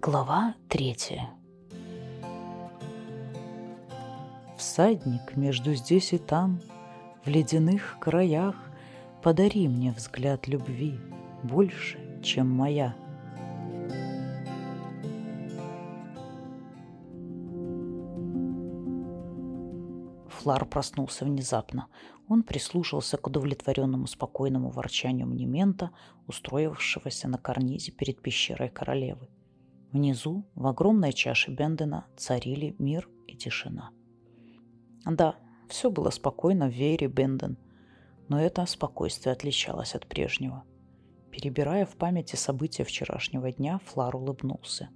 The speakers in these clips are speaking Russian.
Глава третья. Всадник между здесь и там, в ледяных краях, Подари мне взгляд любви больше, чем моя. Флар проснулся внезапно. Он прислушался к удовлетворенному спокойному ворчанию Мнемента, устроившегося на карнизе перед пещерой королевы. Внизу, в огромной чаше Бендена, царили мир и тишина. Да, все было спокойно в Вейре Бенден, но это спокойствие отличалось от прежнего. Перебирая в памяти события вчерашнего дня, Флар улыбнулся.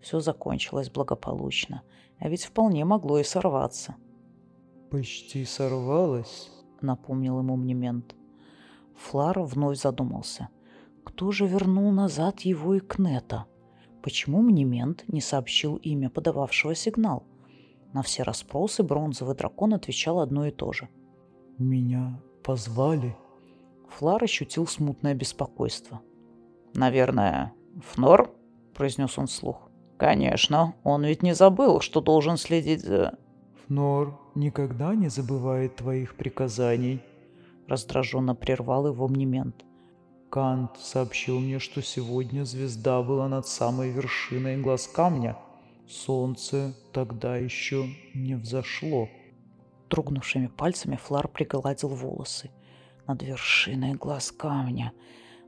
Все закончилось благополучно, а ведь вполне могло и сорваться. «Почти сорвалось», — напомнил ему Мнемент. Флар вновь задумался. Кто же вернул назад его и Кнета? Почему Мнемент не сообщил имя подававшего сигнал? На все расспросы бронзовый дракон отвечал одно и то же. «Меня позвали?» Флар ощутил смутное беспокойство. «Наверное, Фнор?» – произнес он вслух. «Конечно, он ведь не забыл, что должен следить за...» «Фнор никогда не забывает твоих приказаний», – раздраженно прервал его Мнемент. Кант сообщил мне, что сегодня звезда была над самой вершиной глаз камня. Солнце тогда еще не взошло. Трогнувшими пальцами Флар пригладил волосы. Над вершиной глаз камня.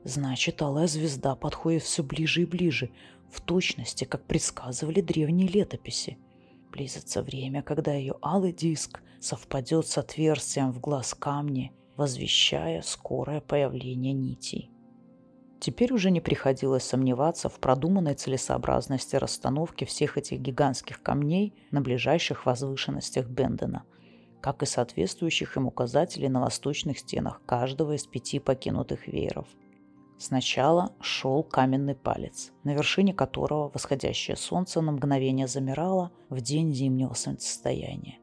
Значит, алая звезда подходит все ближе и ближе, в точности, как предсказывали древние летописи. Близится время, когда ее алый диск совпадет с отверстием в глаз камня, возвещая скорое появление нитей. Теперь уже не приходилось сомневаться в продуманной целесообразности расстановки всех этих гигантских камней на ближайших возвышенностях Бендена, как и соответствующих им указателей на восточных стенах каждого из пяти покинутых вееров. Сначала шел каменный палец, на вершине которого восходящее солнце на мгновение замирало в день зимнего солнцестояния.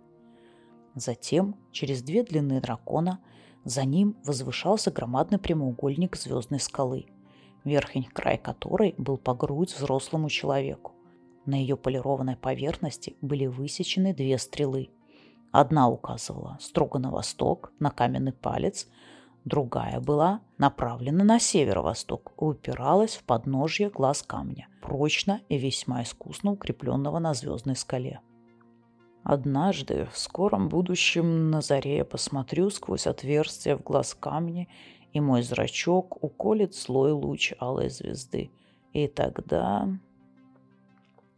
Затем, через две длины дракона, за ним возвышался громадный прямоугольник звездной скалы – верхний край которой был по грудь взрослому человеку. На ее полированной поверхности были высечены две стрелы. Одна указывала строго на восток, на каменный палец, другая была направлена на северо-восток и упиралась в подножье глаз камня, прочно и весьма искусно укрепленного на звездной скале. Однажды, в скором будущем, на заре я посмотрю сквозь отверстие в глаз камня и мой зрачок уколет слой луч алой звезды. И тогда...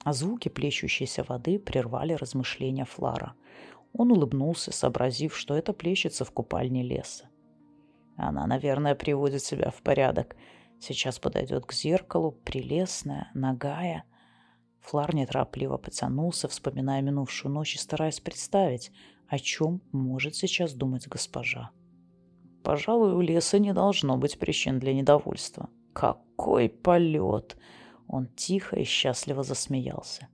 А звуки плещущейся воды прервали размышления Флара. Он улыбнулся, сообразив, что это плещется в купальне леса. Она, наверное, приводит себя в порядок. Сейчас подойдет к зеркалу, прелестная, нагая. Флар неторопливо потянулся, вспоминая минувшую ночь и стараясь представить, о чем может сейчас думать госпожа. Пожалуй, у леса не должно быть причин для недовольства. Какой полет! Он тихо и счастливо засмеялся.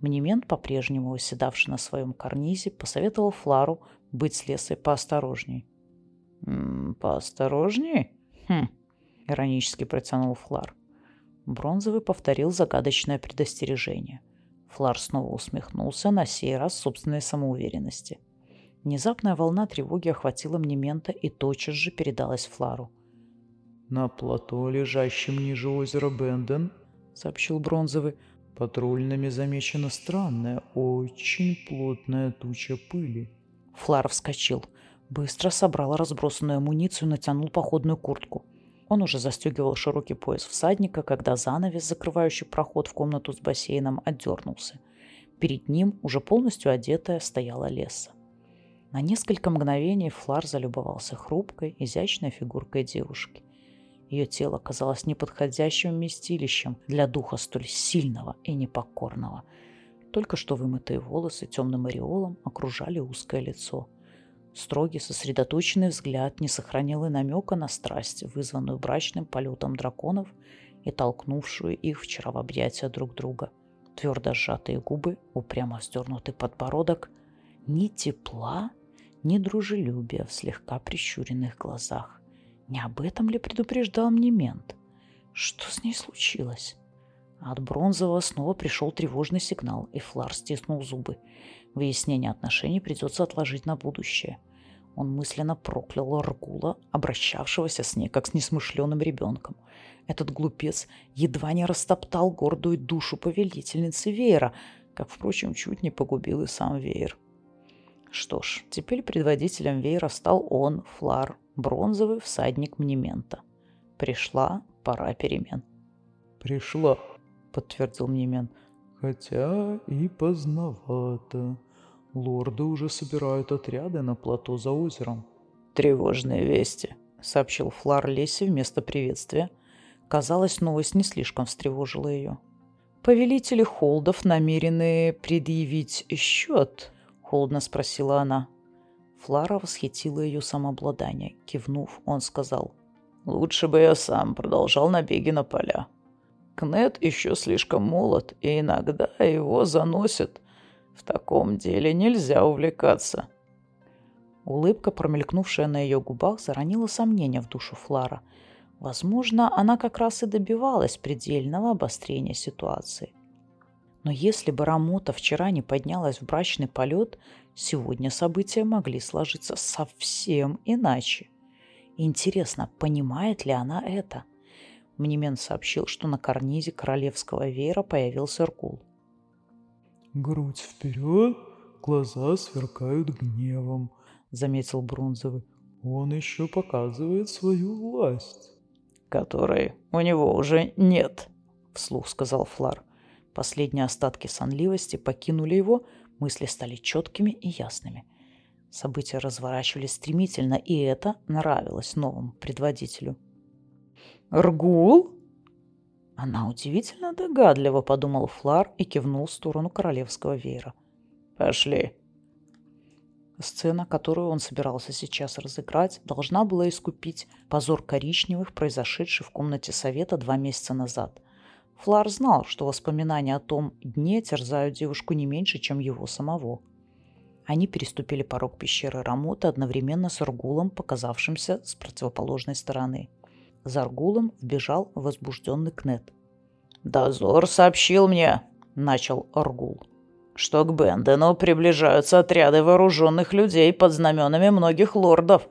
Мнемент, по-прежнему уседавший на своем карнизе, посоветовал Флару быть с лесой поосторожней. «М -м, «Поосторожней?» «Хм», — иронически протянул Флар. Бронзовый повторил загадочное предостережение. Флар снова усмехнулся, на сей раз собственной самоуверенности. Внезапная волна тревоги охватила Мнемента и тотчас же передалась Флару. «На плато, лежащем ниже озера Бенден», — сообщил Бронзовый, — «патрульными замечена странная, очень плотная туча пыли». Флар вскочил. Быстро собрал разбросанную амуницию и натянул походную куртку. Он уже застегивал широкий пояс всадника, когда занавес, закрывающий проход в комнату с бассейном, отдернулся. Перед ним, уже полностью одетая, стояла леса. На несколько мгновений Флар залюбовался хрупкой, изящной фигуркой девушки. Ее тело казалось неподходящим вместилищем для духа столь сильного и непокорного. Только что вымытые волосы темным ореолом окружали узкое лицо. Строгий, сосредоточенный взгляд не сохранил и намека на страсть, вызванную брачным полетом драконов и толкнувшую их вчера в объятия друг друга. Твердо сжатые губы, упрямо вздернутый подбородок. Ни тепла, ни дружелюбия в слегка прищуренных глазах. Не об этом ли предупреждал мне мент? Что с ней случилось? От Бронзового снова пришел тревожный сигнал, и Флар стиснул зубы. Выяснение отношений придется отложить на будущее. Он мысленно проклял Аргула, обращавшегося с ней, как с несмышленым ребенком. Этот глупец едва не растоптал гордую душу повелительницы Веера, как, впрочем, чуть не погубил и сам Веер. Что ж, теперь предводителем Веера стал он, Флар, бронзовый всадник Мнемента. Пришла пора перемен. «Пришла», — подтвердил Мнемен, — «хотя и поздновато». Лорды уже собирают отряды на плато за озером. «Тревожные вести», — сообщил Флар Леси вместо приветствия. Казалось, новость не слишком встревожила ее. «Повелители Холдов намерены предъявить счет?» — холодно спросила она. Флара восхитила ее самообладание. Кивнув, он сказал. «Лучше бы я сам продолжал набеги на поля. Кнет еще слишком молод, и иногда его заносят. В таком деле нельзя увлекаться. Улыбка, промелькнувшая на ее губах, заронила сомнения в душу Флара. Возможно, она как раз и добивалась предельного обострения ситуации. Но если бы Рамота вчера не поднялась в брачный полет, сегодня события могли сложиться совсем иначе. Интересно, понимает ли она это? Мнемен сообщил, что на карнизе королевского веера появился Иркул. «Грудь вперед, глаза сверкают гневом», — заметил Бронзовый. «Он еще показывает свою власть». «Которой у него уже нет», — вслух сказал Флар. Последние остатки сонливости покинули его, мысли стали четкими и ясными. События разворачивались стремительно, и это нравилось новому предводителю. «Ргул?» Она удивительно догадлива, подумал Флар и кивнул в сторону королевского веера. Пошли. Сцена, которую он собирался сейчас разыграть, должна была искупить позор коричневых, произошедший в комнате совета два месяца назад. Флар знал, что воспоминания о том дне терзают девушку не меньше, чем его самого. Они переступили порог пещеры Рамота одновременно с Аргулом, показавшимся с противоположной стороны. За Аргулом вбежал возбужденный Кнет. «Дозор сообщил мне», — начал Аргул, «что к Бендену приближаются отряды вооруженных людей под знаменами многих лордов.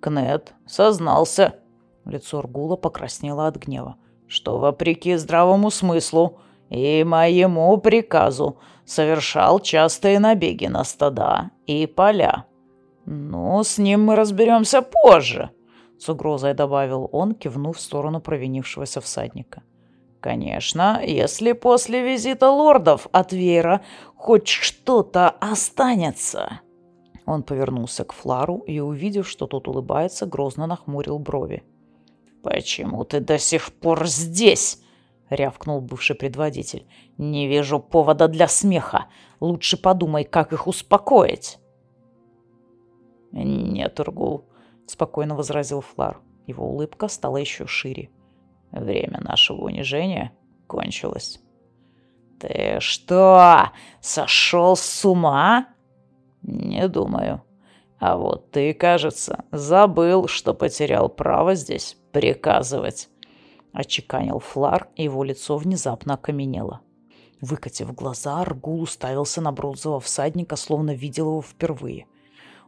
Кнет сознался». Лицо Аргула покраснело от гнева. «Что, вопреки здравому смыслу и моему приказу, совершал частые набеги на стада и поля. Ну, с ним мы разберемся позже», — с угрозой добавил он, кивнув в сторону провинившегося всадника. Конечно, если после визита лордов от Вейра хоть что-то останется. Он повернулся к Флару и, увидев, что тот улыбается, грозно нахмурил брови. «Почему ты до сих пор здесь?» — рявкнул бывший предводитель. «Не вижу повода для смеха. Лучше подумай, как их успокоить». «Нет, Ургул», — спокойно возразил Флар. Его улыбка стала еще шире. Время нашего унижения кончилось. «Ты что, сошел с ума?» «Не думаю. А вот ты, кажется, забыл, что потерял право здесь приказывать». Очеканил Флар, и его лицо внезапно окаменело. Выкатив глаза, Аргул уставился на бронзового всадника, словно видел его впервые.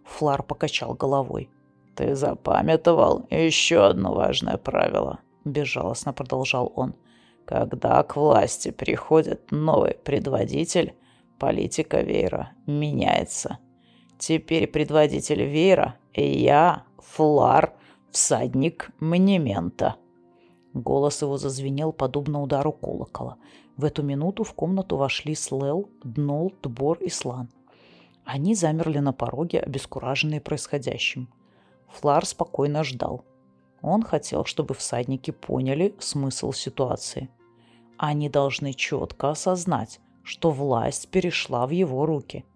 Флар покачал головой. «Ты запамятовал еще одно важное правило. — безжалостно продолжал он. «Когда к власти приходит новый предводитель, политика Вейра меняется. Теперь предводитель Вейра — я, Флар, всадник Мнемента». Голос его зазвенел, подобно удару колокола. В эту минуту в комнату вошли Слел, Днол, Тбор и Слан. Они замерли на пороге, обескураженные происходящим. Флар спокойно ждал. Он хотел, чтобы всадники поняли смысл ситуации. Они должны четко осознать, что власть перешла в его руки.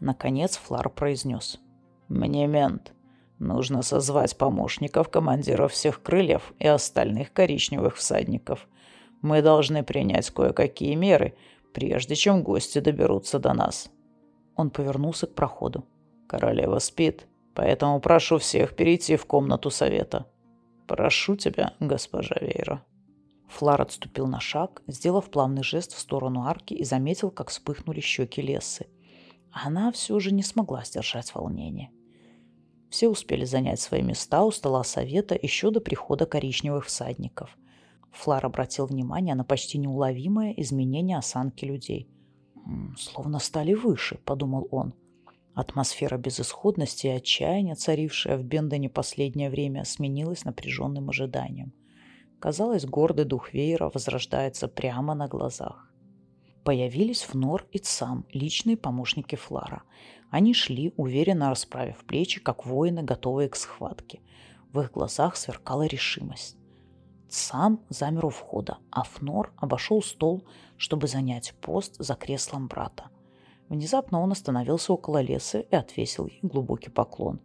Наконец Флар произнес. «Мне мент. Нужно созвать помощников командиров всех крыльев и остальных коричневых всадников. Мы должны принять кое-какие меры, прежде чем гости доберутся до нас». Он повернулся к проходу. «Королева спит, поэтому прошу всех перейти в комнату совета». «Прошу тебя, госпожа Вейра». Флар отступил на шаг, сделав плавный жест в сторону арки и заметил, как вспыхнули щеки Лесы. Она все же не смогла сдержать волнение. Все успели занять свои места у стола совета еще до прихода коричневых всадников. Флар обратил внимание на почти неуловимое изменение осанки людей. «Словно стали выше», — подумал он. Атмосфера безысходности и отчаяния, царившая в Бендоне последнее время, сменилась напряженным ожиданием. Казалось, гордый дух веера возрождается прямо на глазах. Появились Фнор и Цам, личные помощники Флара. Они шли, уверенно расправив плечи, как воины, готовые к схватке. В их глазах сверкала решимость. Цам замер у входа, а Фнор обошел стол, чтобы занять пост за креслом брата. Внезапно он остановился около леса и отвесил ей глубокий поклон.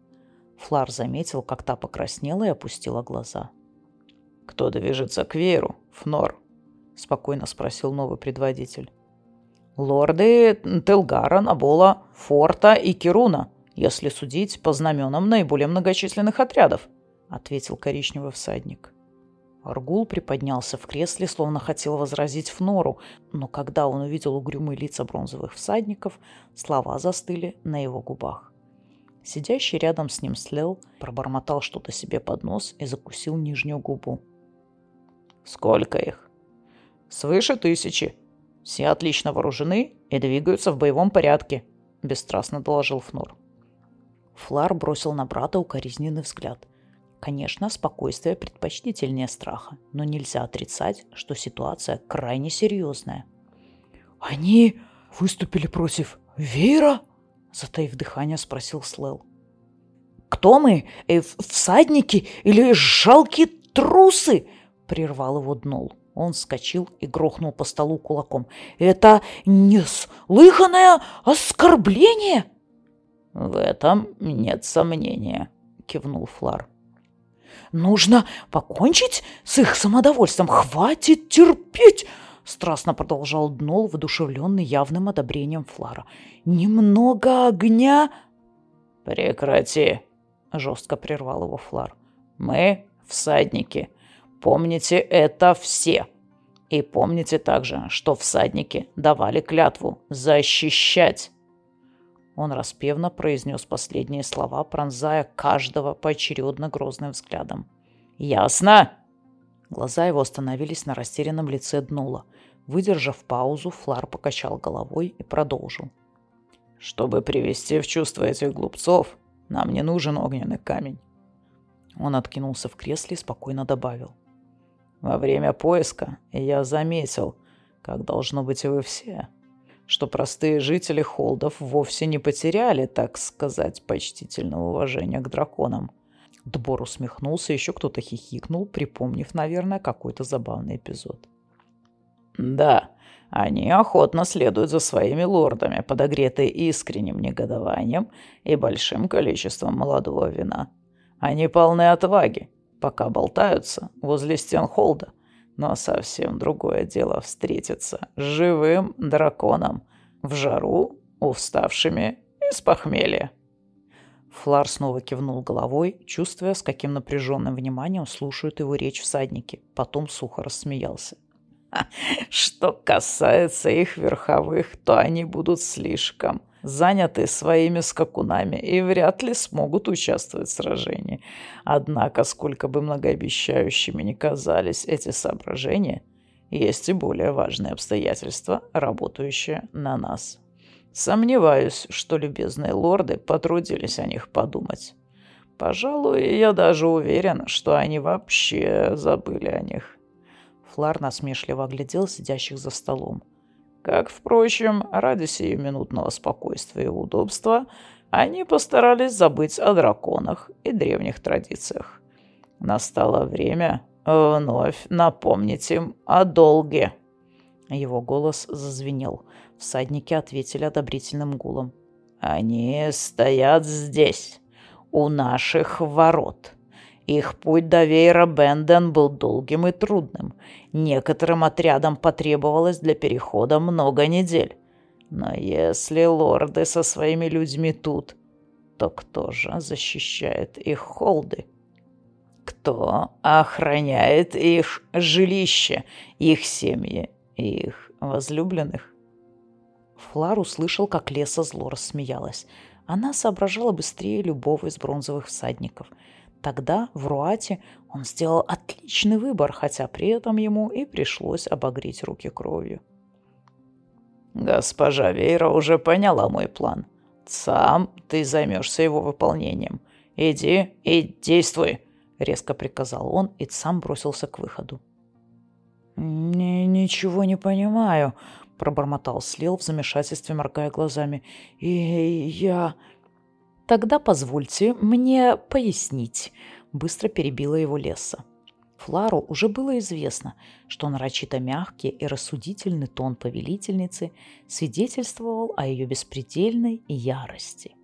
Флар заметил, как та покраснела и опустила глаза – «Кто движется к Веру, Фнор?» — спокойно спросил новый предводитель. «Лорды Телгара, Набола, Форта и Кируна, если судить по знаменам наиболее многочисленных отрядов», — ответил коричневый всадник. Аргул приподнялся в кресле, словно хотел возразить Фнору, но когда он увидел угрюмые лица бронзовых всадников, слова застыли на его губах. Сидящий рядом с ним Слел пробормотал что-то себе под нос и закусил нижнюю губу. Сколько их? Свыше тысячи. Все отлично вооружены и двигаются в боевом порядке, бесстрастно доложил Фнур. Флар бросил на брата укоризненный взгляд. Конечно, спокойствие предпочтительнее страха, но нельзя отрицать, что ситуация крайне серьезная. «Они выступили против Вейра?» Затаив дыхание, спросил Слэл. «Кто мы? Э, всадники или жалкие трусы?» прервал его Днол. Он вскочил и грохнул по столу кулаком. «Это неслыханное оскорбление!» «В этом нет сомнения», — кивнул Флар. «Нужно покончить с их самодовольством. Хватит терпеть!» — страстно продолжал Днол, воодушевленный явным одобрением Флара. «Немного огня...» «Прекрати!» — жестко прервал его Флар. «Мы всадники. Помните это все. И помните также, что всадники давали клятву защищать. Он распевно произнес последние слова, пронзая каждого поочередно грозным взглядом. «Ясно?» Глаза его остановились на растерянном лице Днула. Выдержав паузу, Флар покачал головой и продолжил. «Чтобы привести в чувство этих глупцов, нам не нужен огненный камень». Он откинулся в кресле и спокойно добавил. Во время поиска я заметил, как должно быть и вы все, что простые жители Холдов вовсе не потеряли, так сказать, почтительного уважения к драконам. Дбор усмехнулся, еще кто-то хихикнул, припомнив, наверное, какой-то забавный эпизод. «Да, они охотно следуют за своими лордами, подогретые искренним негодованием и большим количеством молодого вина. Они полны отваги, пока болтаются возле стен холда. Но совсем другое дело встретиться с живым драконом в жару, уставшими и с похмелья. Флар снова кивнул головой, чувствуя, с каким напряженным вниманием слушают его речь всадники. Потом сухо рассмеялся. «Что касается их верховых, то они будут слишком заняты своими скакунами и вряд ли смогут участвовать в сражении. Однако, сколько бы многообещающими ни казались эти соображения, есть и более важные обстоятельства, работающие на нас. Сомневаюсь, что любезные лорды потрудились о них подумать. Пожалуй, я даже уверен, что они вообще забыли о них. Флар насмешливо оглядел сидящих за столом. Как, впрочем, ради сиюминутного спокойствия и удобства, они постарались забыть о драконах и древних традициях. Настало время вновь напомнить им о долге. Его голос зазвенел. Всадники ответили одобрительным гулом. «Они стоят здесь, у наших ворот. Их путь до Вейра Бенден был долгим и трудным. Некоторым отрядам потребовалось для перехода много недель. Но если лорды со своими людьми тут, то кто же защищает их холды? Кто охраняет их жилище, их семьи, их возлюбленных? Флар услышал, как Леса зло рассмеялась. Она соображала быстрее любого из бронзовых всадников. Тогда в Руате он сделал отличный выбор, хотя при этом ему и пришлось обогреть руки кровью. «Госпожа Вейра уже поняла мой план. Сам ты займешься его выполнением. Иди и действуй!» — резко приказал он и сам бросился к выходу. «Ничего не понимаю», — пробормотал Слил в замешательстве, моргая глазами. «И я...» «Тогда позвольте мне пояснить», — быстро перебила его Леса. Флару уже было известно, что нарочито мягкий и рассудительный тон повелительницы свидетельствовал о ее беспредельной ярости.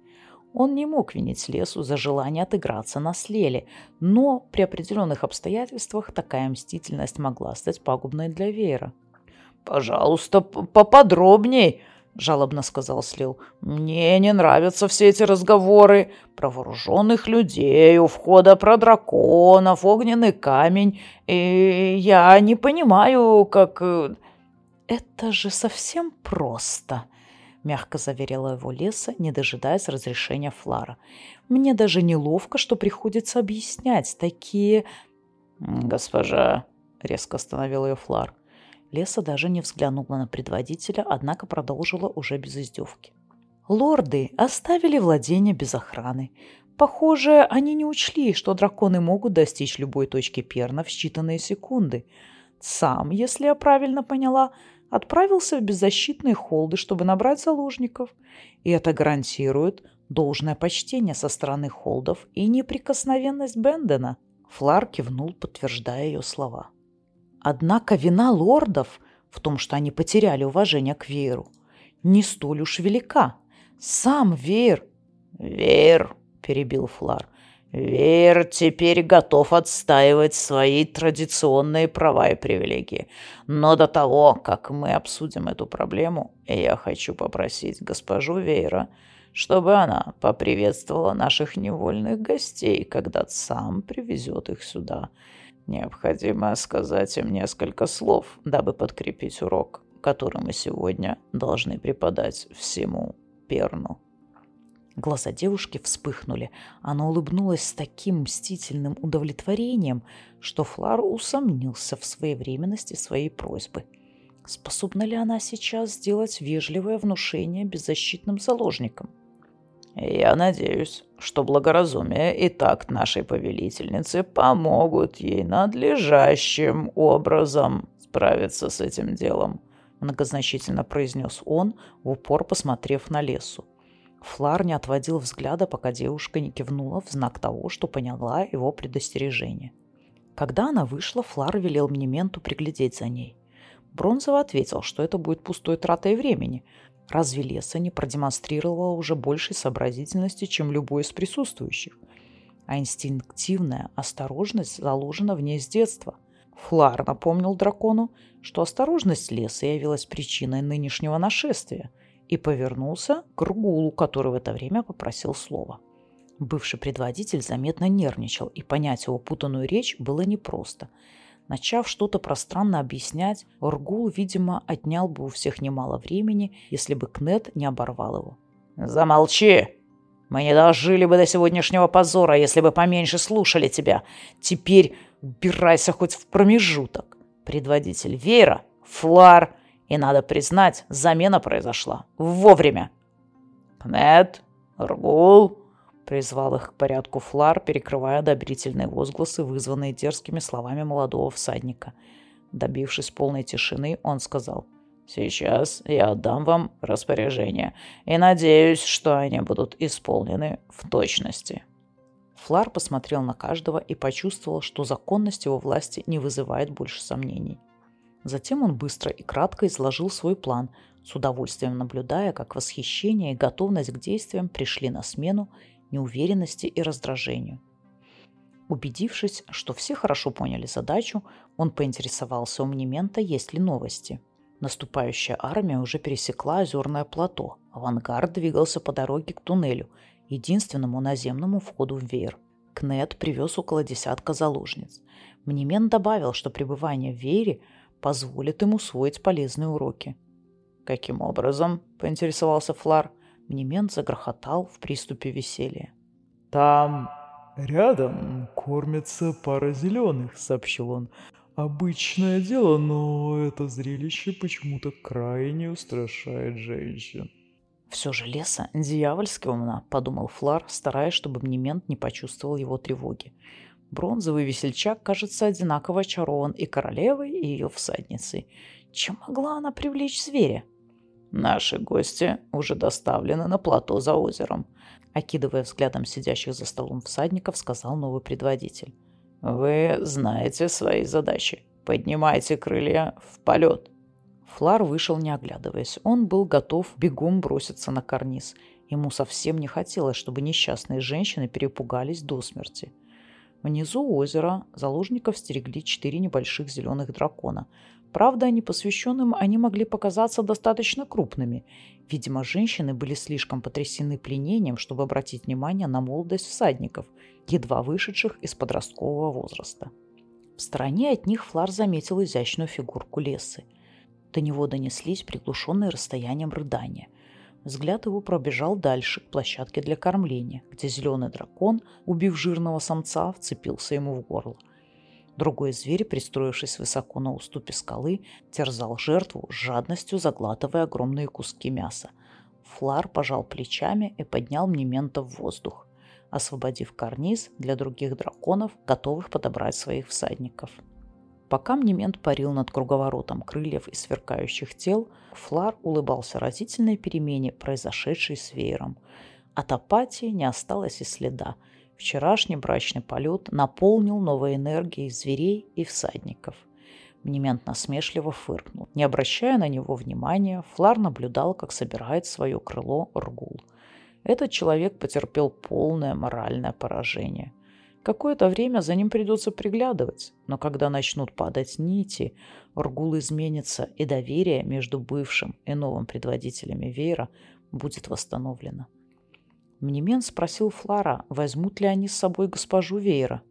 Он не мог винить Лесу за желание отыграться на Слеле, но при определенных обстоятельствах такая мстительность могла стать пагубной для Веера. «Пожалуйста, поподробней», — жалобно сказал Слил. «Мне не нравятся все эти разговоры про вооруженных людей, у входа про драконов, огненный камень. И я не понимаю, как...» э, «Это же совсем просто», — мягко заверила его Леса, не дожидаясь разрешения Флара. «Мне даже неловко, что приходится объяснять такие...» «Госпожа», — резко остановил ее Флар, Леса даже не взглянула на предводителя, однако продолжила уже без издевки. Лорды оставили владение без охраны. Похоже, они не учли, что драконы могут достичь любой точки перна в считанные секунды. Сам, если я правильно поняла, отправился в беззащитные холды, чтобы набрать заложников. И это гарантирует должное почтение со стороны холдов и неприкосновенность Бендена. Флар кивнул, подтверждая ее слова. Однако вина лордов в том, что они потеряли уважение к Вееру, не столь уж велика. Сам Веер... «Веер», — перебил Флар, — «Веер теперь готов отстаивать свои традиционные права и привилегии. Но до того, как мы обсудим эту проблему, я хочу попросить госпожу Веера, чтобы она поприветствовала наших невольных гостей, когда сам привезет их сюда» Необходимо сказать им несколько слов, дабы подкрепить урок, который мы сегодня должны преподать всему Перну. Глаза девушки вспыхнули. Она улыбнулась с таким мстительным удовлетворением, что Флар усомнился в своевременности своей просьбы. Способна ли она сейчас сделать вежливое внушение беззащитным заложникам? Я надеюсь, что благоразумие и такт нашей повелительницы помогут ей надлежащим образом справиться с этим делом», многозначительно произнес он, в упор посмотрев на лесу. Флар не отводил взгляда, пока девушка не кивнула в знак того, что поняла его предостережение. Когда она вышла, Флар велел Мнементу приглядеть за ней. Бронзово ответил, что это будет пустой тратой времени, Разве Леса не продемонстрировала уже большей сообразительности, чем любой из присутствующих? А инстинктивная осторожность заложена в ней с детства. Флар напомнил дракону, что осторожность леса явилась причиной нынешнего нашествия, и повернулся к Ругулу, который в это время попросил слова. Бывший предводитель заметно нервничал, и понять его путанную речь было непросто – Начав что-то пространно объяснять, Оргул, видимо, отнял бы у всех немало времени, если бы Кнет не оборвал его. «Замолчи! Мы не дожили бы до сегодняшнего позора, если бы поменьше слушали тебя. Теперь убирайся хоть в промежуток. Предводитель Вейра, Флар, и, надо признать, замена произошла. Вовремя!» «Кнет, Оргул, Призвал их к порядку Флар, перекрывая одобрительные возгласы, вызванные дерзкими словами молодого всадника. Добившись полной тишины, он сказал «Сейчас я отдам вам распоряжение и надеюсь, что они будут исполнены в точности». Флар посмотрел на каждого и почувствовал, что законность его власти не вызывает больше сомнений. Затем он быстро и кратко изложил свой план, с удовольствием наблюдая, как восхищение и готовность к действиям пришли на смену неуверенности и раздражению. Убедившись, что все хорошо поняли задачу, он поинтересовался у Мнемента, есть ли новости. Наступающая армия уже пересекла озерное плато. Авангард двигался по дороге к туннелю, единственному наземному входу в Веер. Кнет привез около десятка заложниц. Мнемен добавил, что пребывание в Вере позволит им усвоить полезные уроки. «Каким образом?» – поинтересовался Флар. Мнемен загрохотал в приступе веселья. «Там рядом кормится пара зеленых», — сообщил он. «Обычное дело, но это зрелище почему-то крайне устрашает женщин». «Все же леса дьявольски умна», — подумал Флар, стараясь, чтобы Мнемент не почувствовал его тревоги. Бронзовый весельчак, кажется, одинаково очарован и королевой, и ее всадницей. Чем могла она привлечь зверя? «Наши гости уже доставлены на плато за озером», окидывая взглядом сидящих за столом всадников, сказал новый предводитель. «Вы знаете свои задачи. Поднимайте крылья в полет». Флар вышел, не оглядываясь. Он был готов бегом броситься на карниз. Ему совсем не хотелось, чтобы несчастные женщины перепугались до смерти. Внизу озера заложников стерегли четыре небольших зеленых дракона. Правда, непосвященным они могли показаться достаточно крупными. Видимо, женщины были слишком потрясены пленением, чтобы обратить внимание на молодость всадников, едва вышедших из подросткового возраста. В стороне от них Флар заметил изящную фигурку лесы. До него донеслись приглушенные расстоянием рыдания – Взгляд его пробежал дальше, к площадке для кормления, где зеленый дракон, убив жирного самца, вцепился ему в горло. Другой зверь, пристроившись высоко на уступе скалы, терзал жертву, с жадностью заглатывая огромные куски мяса. Флар пожал плечами и поднял Мнемента в воздух, освободив карниз для других драконов, готовых подобрать своих всадников. Пока Мнемент парил над круговоротом крыльев и сверкающих тел, Флар улыбался разительной перемене, произошедшей с веером. От апатии не осталось и следа. Вчерашний брачный полет наполнил новой энергией зверей и всадников. Мнемент насмешливо фыркнул. Не обращая на него внимания, Флар наблюдал, как собирает свое крыло Ргул. Этот человек потерпел полное моральное поражение. Какое-то время за ним придется приглядывать, но когда начнут падать нити, Ургул изменится, и доверие между бывшим и новым предводителями Вейра будет восстановлено. Мнемен спросил Флара, возьмут ли они с собой госпожу Вейра.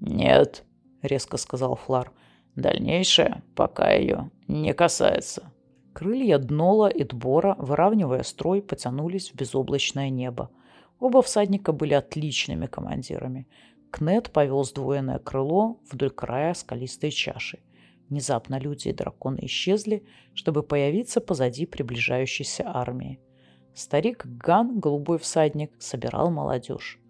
«Нет», — резко сказал Флар, — «дальнейшее пока ее не касается». Крылья Днола и Дбора, выравнивая строй, потянулись в безоблачное небо. Оба всадника были отличными командирами. Кнет повел сдвоенное крыло вдоль края скалистой чаши. Внезапно люди и драконы исчезли, чтобы появиться позади приближающейся армии. Старик Ган, голубой всадник, собирал молодежь.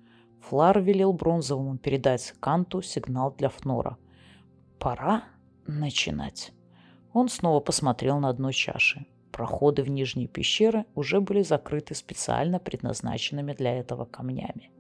Флар велел бронзовому передать Канту сигнал для Фнора. «Пора начинать». Он снова посмотрел на дно чаши. Проходы в нижние пещеры уже были закрыты специально предназначенными для этого камнями.